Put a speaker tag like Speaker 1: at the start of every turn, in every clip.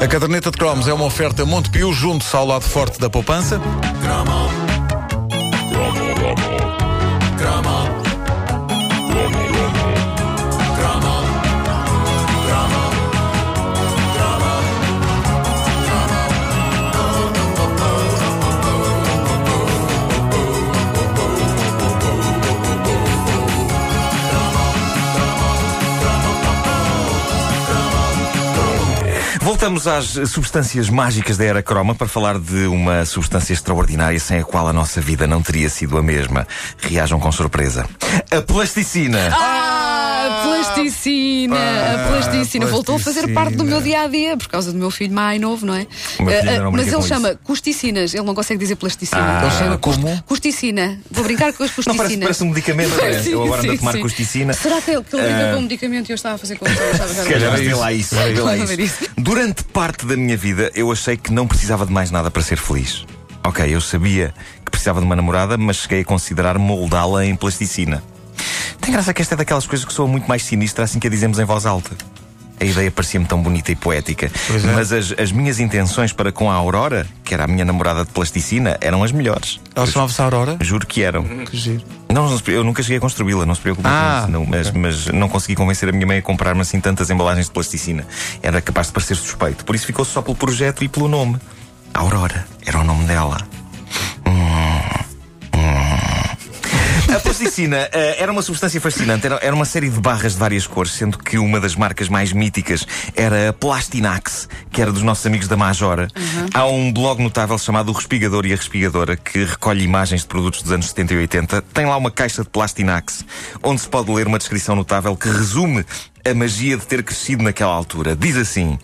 Speaker 1: A caderneta de cromos é uma oferta Montepio junto ao lado forte da poupança.
Speaker 2: Voltamos às substâncias mágicas da era croma para falar de uma substância extraordinária sem a qual a nossa vida não teria sido a mesma. Reajam com surpresa. A plasticina.
Speaker 3: Ah, plasticina!
Speaker 1: Ah,
Speaker 3: a plasticina voltou a fazer
Speaker 1: plasticina.
Speaker 3: parte do meu dia a dia por causa do meu filho mais novo, não é? Ah,
Speaker 2: ainda não
Speaker 3: ah, mas ele chama
Speaker 2: isso.
Speaker 3: custicinas, ele não consegue dizer plasticina.
Speaker 2: Ah.
Speaker 3: ele chama
Speaker 1: Como?
Speaker 3: Custicina. Vou brincar com as
Speaker 2: Não
Speaker 3: custicinas.
Speaker 2: parece, parece um medicamento, não é?
Speaker 3: Sim,
Speaker 2: Eu agora ando a tomar
Speaker 3: sim.
Speaker 2: custicina.
Speaker 3: Será que ele, que ele brinca
Speaker 2: Ah.
Speaker 3: com um medicamento e eu estava a fazer com ele?
Speaker 2: Se calhar vê lá isso. Durante parte da minha vida, eu achei que não precisava de mais nada para ser feliz. Ok, eu sabia que precisava de uma namorada, mas cheguei a considerar moldá-la em plasticina. Tem graça que esta é daquelas coisas que soa muito mais sinistra assim que a dizemos em voz alta. A ideia parecia-me tão bonita e poética.
Speaker 1: É.
Speaker 2: Mas as, as minhas intenções para com a Aurora, que era a minha namorada de plasticina, eram as melhores.
Speaker 1: Ela chamava-se Aurora?
Speaker 2: Juro que eram.
Speaker 1: Que giro.
Speaker 2: Não, não eu nunca cheguei a construí-la, não se preocupe
Speaker 1: Ah,
Speaker 2: com isso. Não, mas, mas não consegui convencer a minha mãe a comprar-me assim tantas embalagens de plasticina. Era capaz de parecer suspeito. Por isso ficou só pelo projeto e pelo nome. Aurora era o nome dela. Plasticina eh, era uma substância fascinante, era, era uma série de barras de várias cores, sendo que uma das marcas mais míticas era a Plastinax, que era dos nossos amigos da Majora. Há um blog notável chamado O Respigador e a Respigadora, que recolhe imagens de produtos dos anos 70 e 80. Tem lá uma caixa de Plastinax, onde se pode ler uma descrição notável que resume a magia de ter crescido naquela altura. Diz assim.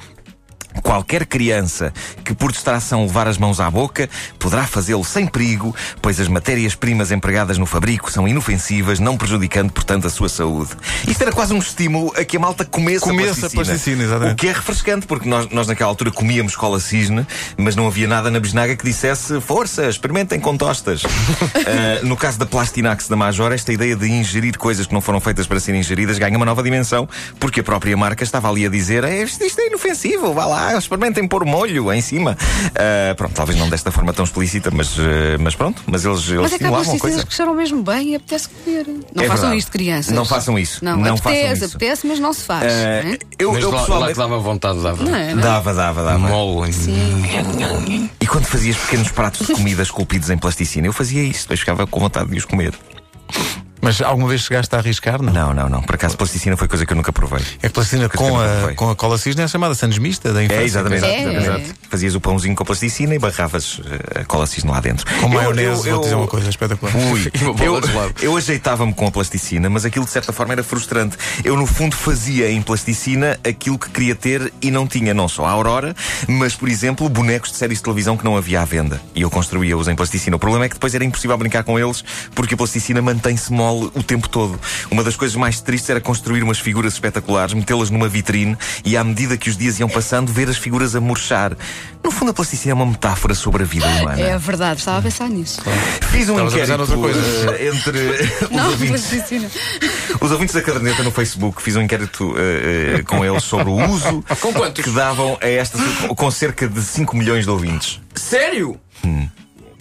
Speaker 2: Qualquer criança que por distração levar as mãos à boca poderá fazê-lo sem perigo, pois as matérias-primas empregadas no fabrico são inofensivas, não prejudicando, portanto, a sua saúde. Isto era quase um estímulo a que a malta comesse,
Speaker 1: Comesse
Speaker 2: a plasticina.
Speaker 1: exatamente.
Speaker 2: O que é refrescante, porque nós, nós naquela altura comíamos cola cisne, mas não havia nada na bisnaga que dissesse força, experimentem com tostas. Ah, no caso da Plastinax da Major, esta ideia de ingerir coisas que não foram feitas para serem ingeridas ganha uma nova dimensão, porque a própria marca estava ali a dizer "É, isto, isto é inofensivo, vá lá, experimentem pôr molho em cima. Ah, pronto, talvez não desta forma tão explícita, mas, ah, mas pronto, mas eles, eles
Speaker 3: Mas é que há
Speaker 2: estimulavam a
Speaker 3: plasticidades
Speaker 2: coisa.
Speaker 3: que cheiram mesmo bem e apetece comer. Não
Speaker 2: É
Speaker 3: façam
Speaker 2: verdade.
Speaker 3: isto, crianças.
Speaker 2: Não façam isso.
Speaker 3: Não,
Speaker 2: Não
Speaker 3: apetece,
Speaker 2: façam isso.
Speaker 3: apetece, mas não se faz.
Speaker 2: Ah,
Speaker 3: não é?
Speaker 2: eu,
Speaker 4: Mas
Speaker 2: eu
Speaker 4: lá, lá
Speaker 2: pessoalmente.
Speaker 4: que dava vontade, dava.
Speaker 3: Não é? Não é?
Speaker 2: Dava, dava, dava.
Speaker 4: Molo.
Speaker 2: E quando fazias pequenos pratos de comida esculpidos em plasticina, eu fazia isso, depois ficava com vontade de os comer.
Speaker 1: Mas alguma vez chegaste a arriscar? Não.
Speaker 2: Não, não, não. Por acaso, plasticina foi coisa que eu nunca provei.
Speaker 1: É plasticina com
Speaker 2: eu
Speaker 1: a, com a cola cisne é chamada Sandes Mista da infância.
Speaker 2: É, exatamente.
Speaker 3: É,
Speaker 2: exatamente.
Speaker 3: é.
Speaker 2: Fazias o pãozinho com plasticina e barravas eh, a cola cisne lá dentro.
Speaker 1: Com
Speaker 2: Eu-
Speaker 1: maionese,
Speaker 2: eu-
Speaker 1: vou dizer
Speaker 2: eu-
Speaker 1: uma coisa espetacular.
Speaker 2: Ui,
Speaker 4: uma bola
Speaker 2: eu, eu ajeitava-me com a plasticina, mas aquilo de certa forma era frustrante. Eu, no fundo, fazia em plasticina aquilo que queria ter e não tinha, não só a Aurora, mas, por exemplo, bonecos de séries de televisão que não havia à venda. E eu construía-os em plasticina. O problema é que depois era impossível brincar com eles porque a plasticina mantém-se mole o tempo todo. Uma das coisas mais tristes era construir umas figuras espetaculares, metê-las numa vitrine e, à medida que os dias iam passando, ver as figuras a murchar. No fundo, a plasticina é uma metáfora sobre a vida humana.
Speaker 3: É verdade, estava a pensar nisso.
Speaker 2: Fiz um
Speaker 1: Estavas a pensar
Speaker 2: inquérito eh, entre os,
Speaker 3: Não,
Speaker 2: ouvintes,
Speaker 3: plasticina.
Speaker 2: os ouvintes da caderneta no Facebook. Fiz um inquérito eh, eh, com eles sobre o uso que davam a esta com cerca de 5 milhões de ouvintes.
Speaker 4: Sério?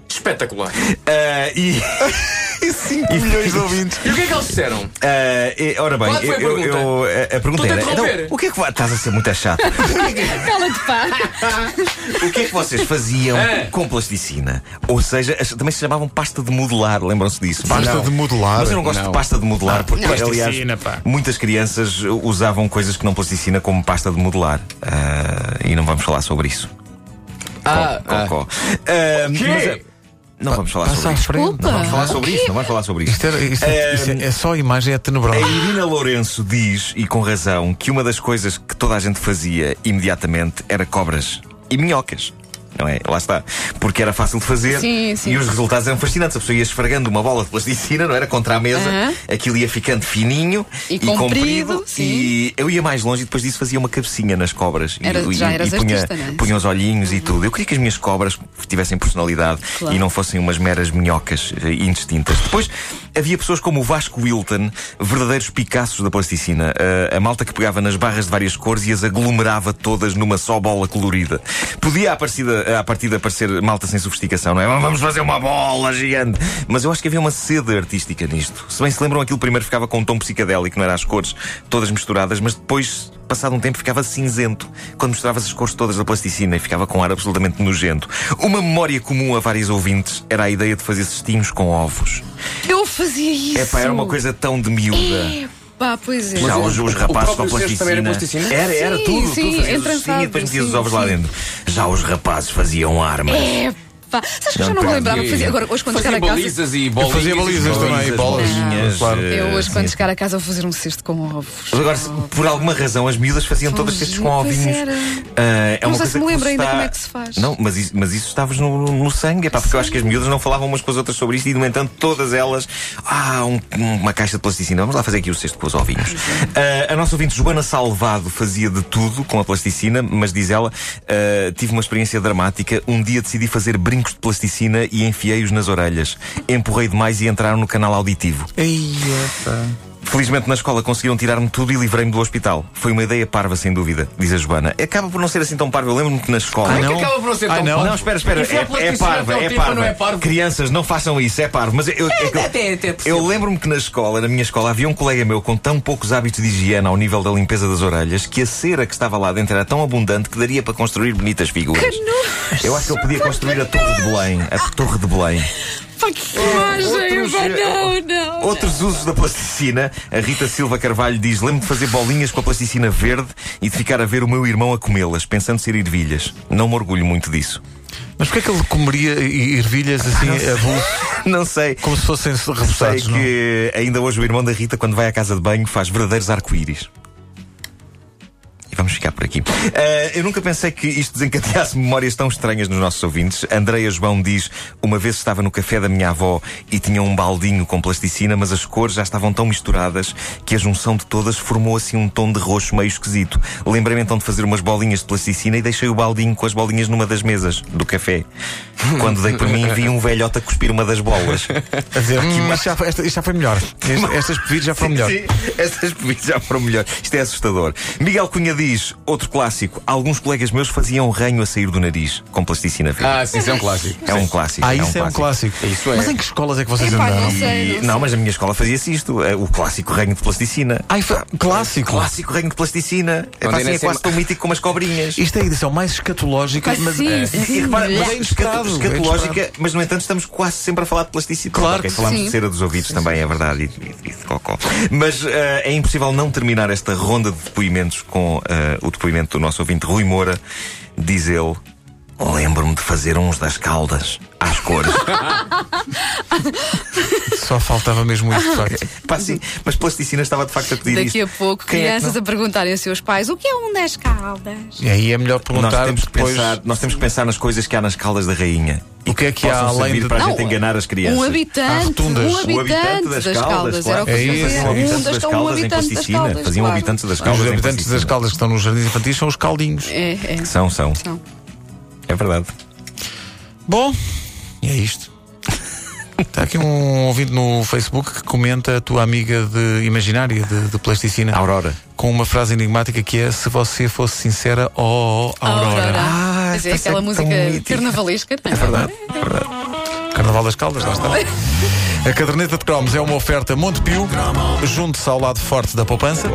Speaker 4: Espetacular.
Speaker 2: Eh, e
Speaker 1: 5 milhões de ouvintes.
Speaker 4: E o que é que eles disseram?
Speaker 2: eh, e, ora bem,
Speaker 4: Qual foi a
Speaker 2: eu, eu-
Speaker 4: pergunta?
Speaker 2: eu- a- a pergunta
Speaker 4: Estou-te a
Speaker 2: era
Speaker 4: interromper.
Speaker 2: então, o que é que. Estás a ser muito chato.
Speaker 3: Cala-te, pá.
Speaker 2: O que é que vocês faziam
Speaker 4: É.
Speaker 2: com plasticina? Ou seja, as- também se chamavam pasta de modelar, lembram-se disso?
Speaker 1: Pasta
Speaker 2: Não.
Speaker 1: de modelar.
Speaker 2: Mas eu não gosto
Speaker 4: Não.
Speaker 2: de pasta de modelar, porque, aliás,
Speaker 1: Plasticina, pá.
Speaker 2: muitas crianças usavam coisas que não plasticina como pasta de modelar. Ah, e não vamos falar sobre isso.
Speaker 4: Ah,
Speaker 2: Có,
Speaker 4: ah.
Speaker 2: Ah, mas, ah, não vamos falar
Speaker 1: Passa
Speaker 2: sobre isso.
Speaker 1: frente.
Speaker 2: Não vamos falar sobre isso, não vamos falar sobre isso.
Speaker 1: Isto, era- isto é, isto é- é só a imagem, é
Speaker 2: A
Speaker 1: tenebrosa.
Speaker 2: Irina Lourenço diz, e com razão, que uma das coisas que toda a gente fazia imediatamente era cobras e minhocas. Não é? Lá está. Porque era fácil de fazer
Speaker 3: Sim, sim.
Speaker 2: e os resultados eram fascinantes. A pessoa ia esfregando uma bola de plasticina, não era? Contra a mesa, aquilo ia ficando fininho
Speaker 3: E comprido, sim.
Speaker 2: E eu ia mais longe e depois disso fazia uma cabecinha nas cobras.
Speaker 3: Era-
Speaker 2: e,
Speaker 3: já
Speaker 2: e-
Speaker 3: eras
Speaker 2: e punha,
Speaker 3: artista, é?
Speaker 2: punha os olhinhos e tudo. Eu queria que as minhas cobras tivessem personalidade
Speaker 3: Claro.
Speaker 2: e não fossem umas meras minhocas eh, indistintas. Depois, Havia pessoas como o Vasco Wilton, verdadeiros Picassos da plasticina. Uh, a malta que pegava nas barras de várias cores e as aglomerava todas numa só bola colorida. Podia à partida, à partida parecer malta sem sofisticação, não é? Vamos fazer uma bola gigante. Mas eu acho que havia uma sede artística nisto. Se bem se lembram, aquilo primeiro ficava com um tom psicadélico, não era as cores todas misturadas, mas depois passado um tempo ficava cinzento quando mostrava as cores todas da plasticina e ficava com um ar absolutamente nojento. Uma memória comum a vários ouvintes era a ideia de fazer cestinhos com ovos.
Speaker 3: Eu fazia isso.
Speaker 2: É pá, era uma coisa tão de miúda.
Speaker 3: Pá, pois é.
Speaker 2: Já os, os rapazes com
Speaker 4: também
Speaker 2: plasticina.
Speaker 4: era plasticina?
Speaker 2: Era, era
Speaker 3: Sim,
Speaker 2: tudo,
Speaker 3: sim,
Speaker 2: tudo. Fazias e depois metias os
Speaker 3: sim,
Speaker 2: ovos lá
Speaker 3: sim.
Speaker 2: dentro. Já os rapazes faziam armas.
Speaker 3: É, pá. Sabes que eu já
Speaker 2: Não,
Speaker 3: me lembrava fazer. Agora, hoje quando chegar
Speaker 4: Fazia
Speaker 3: a casa.
Speaker 4: balizas e
Speaker 1: Eu
Speaker 4: bolinhas.
Speaker 1: fazia
Speaker 4: e
Speaker 1: balizas também, bolas. Claro.
Speaker 3: Eu hoje, quando chegar a casa, vou fazer um cesto com ovos.
Speaker 2: Mas agora, por alguma razão, as miúdas faziam todas estes com ovinhos. Ah, é
Speaker 3: Não
Speaker 2: uma
Speaker 3: sei se
Speaker 2: coisa
Speaker 3: me
Speaker 2: que
Speaker 3: lembro ainda
Speaker 2: está-
Speaker 3: como é que se faz.
Speaker 2: Não, mas isso, mas isso estavas no, no sangue, é pá, porque eu acho que as miúdas não falavam umas com as outras sobre isto e, no entanto, todas elas. Ah, um- uma caixa de plasticina. Vamos lá fazer aqui o cesto com os ovinhos. Ah, a nossa ouvinte Joana Salvado fazia de tudo com a plasticina, mas diz ela, ah, tive uma experiência dramática. Um dia decidi fazer brincos de plasticina e enfiei-os nas orelhas. Empurrei demais e entraram no canal auditivo.
Speaker 1: Ei, epá.
Speaker 2: Felizmente na escola conseguiram tirar-me tudo e livrei-me do hospital. Foi uma ideia parva, sem dúvida, diz a Joana. Acaba por não ser assim tão parva. Eu lembro-me que na escola.
Speaker 1: Ah,
Speaker 4: É que
Speaker 1: não?
Speaker 4: acaba por não ser
Speaker 1: Ai,
Speaker 4: tão
Speaker 1: não.
Speaker 4: parvo.
Speaker 2: Não, espera, espera. É, é
Speaker 4: plasticina
Speaker 2: parva, é parva.
Speaker 4: não é parvo.
Speaker 2: Crianças, não façam isso, é parvo. Mas eu, é que eu-
Speaker 4: até- até
Speaker 2: eu lembro-me que na escola, na minha escola, havia um colega meu com tão poucos hábitos de higiene ao nível da limpeza das orelhas que a cera que estava lá dentro era tão abundante que daria para construir bonitas figuras. Eu acho que ele podia construir a Torre de Belém. A Torre de Belém.
Speaker 3: Pá, que imagem!
Speaker 2: outros, eh,
Speaker 3: Não, não.
Speaker 2: Outros usos da plasticina. A Rita Silva Carvalho diz: Lembro de fazer bolinhas com a plasticina verde e de ficar a ver o meu irmão a comê-las, pensando ser ervilhas. Não me orgulho muito disso.
Speaker 1: Mas porquê é que ele comeria ervilhas assim a vulso,
Speaker 2: Não sei.
Speaker 1: como se fossem
Speaker 2: Sei
Speaker 1: repousados, não?
Speaker 2: que ainda hoje o irmão da Rita, quando vai à casa de banho, faz verdadeiros arco-íris. E vamos ficar por aqui. Ah, eu nunca pensei que isto desencadeasse memórias tão estranhas nos nossos ouvintes. Andreia João diz: Uma vez estava no café da minha avó e tinha um baldinho com plasticina, mas as cores já estavam tão misturadas que a junção de todas formou assim um tom de roxo meio esquisito. Lembrei-me então de fazer umas bolinhas de plasticina e deixei o baldinho com as bolinhas numa das mesas do café. Quando dei por mim, vi um velhote a cuspir uma das bolas.
Speaker 1: A dizer, hum, isto, já, foi- esta- isto já foi melhor. Este- estas pedidos já foram melhor.
Speaker 2: Sim, estas bebidas já foram melhor. Isto é assustador. Miguel Cunha diz, outro clássico. Alguns colegas meus faziam ranho a sair do nariz com plasticina verde.
Speaker 4: Ah, sim, isso é um clássico.
Speaker 2: é um clássico.
Speaker 1: Ah, isso é um clássico.
Speaker 4: Isso é.
Speaker 1: Mas em que escolas é que vocês
Speaker 3: Epá,
Speaker 1: andaram?
Speaker 3: não sei.
Speaker 2: E- não, mas a minha escola fazia-se isto. eh, O clássico ranho de plasticina.
Speaker 1: Ai, foi- clássico.
Speaker 2: Clássico ranho de plasticina. É, pá, assim, é
Speaker 4: sei-
Speaker 2: quase tão mítico como as cobrinhas.
Speaker 1: Isto é a edição mais escatológica,
Speaker 3: Mas
Speaker 1: mas
Speaker 3: sim,
Speaker 1: é,
Speaker 3: sim.
Speaker 2: E repara, mas
Speaker 1: é
Speaker 2: é
Speaker 1: inesperado,
Speaker 2: escato-
Speaker 1: é
Speaker 2: escatológica, mas no entanto estamos quase sempre a falar de plasticidade.
Speaker 1: Claro
Speaker 2: Ok,
Speaker 1: que
Speaker 2: falamos
Speaker 3: sim.
Speaker 2: de cera dos ouvidos também, é verdade, e, e- e de cocó. Mas eh, é impossível não terminar esta ronda de depoimentos com eh, o depoimento do nosso ouvinte Rui Moura. Diz ele: Lembro-me de fazer uns das caldas às cores.
Speaker 1: só faltava mesmo isso, de facto.
Speaker 2: Pá, sim, mas plasticina estava de facto a pedir
Speaker 3: Daqui a
Speaker 2: isto.
Speaker 3: pouco,
Speaker 2: Quem é que
Speaker 3: crianças
Speaker 2: não?
Speaker 3: a perguntarem aos seus pais o que é um das caldas.
Speaker 1: E aí é melhor
Speaker 2: Nós
Speaker 1: perguntar
Speaker 2: temos, que
Speaker 1: depois.
Speaker 2: pensar, nós temos que pensar nas coisas que há nas caldas da rainha.
Speaker 1: O que é que há
Speaker 2: possam
Speaker 1: além
Speaker 2: servir
Speaker 1: de-
Speaker 2: para a
Speaker 3: Não,
Speaker 2: gente enganar as crianças.
Speaker 3: Um
Speaker 1: Há
Speaker 3: habitante,
Speaker 1: rotundas.
Speaker 3: um
Speaker 1: O
Speaker 3: habitante,
Speaker 2: habitante
Speaker 3: das,
Speaker 2: das
Speaker 3: caldas. Era o que
Speaker 1: claro. É isso,
Speaker 3: fazia.
Speaker 1: um
Speaker 2: habitante
Speaker 3: das
Speaker 2: das caldas em. Faziam habitantes das
Speaker 1: Os
Speaker 2: caldas em
Speaker 1: habitantes das caldas que estão nos jardins infantis são os caldinhos.
Speaker 3: É, é.
Speaker 2: São, são.
Speaker 3: São.
Speaker 2: É verdade.
Speaker 1: Bom, e é isto. Está aqui um ouvinte no Facebook que comenta a tua amiga de imaginária de, de plasticina
Speaker 2: Aurora.
Speaker 1: com uma frase enigmática que é se você fosse sincera, oh, oh Aurora.
Speaker 2: Ah,
Speaker 3: Quer dizer,
Speaker 2: esta
Speaker 3: aquela
Speaker 2: é
Speaker 3: música
Speaker 2: tão mítica.
Speaker 3: carnavalesca. não
Speaker 2: É verdade.
Speaker 1: Carnaval das Caldas, lá está. A caderneta de cromos é uma oferta Montepio, junto-se ao lado forte da poupança.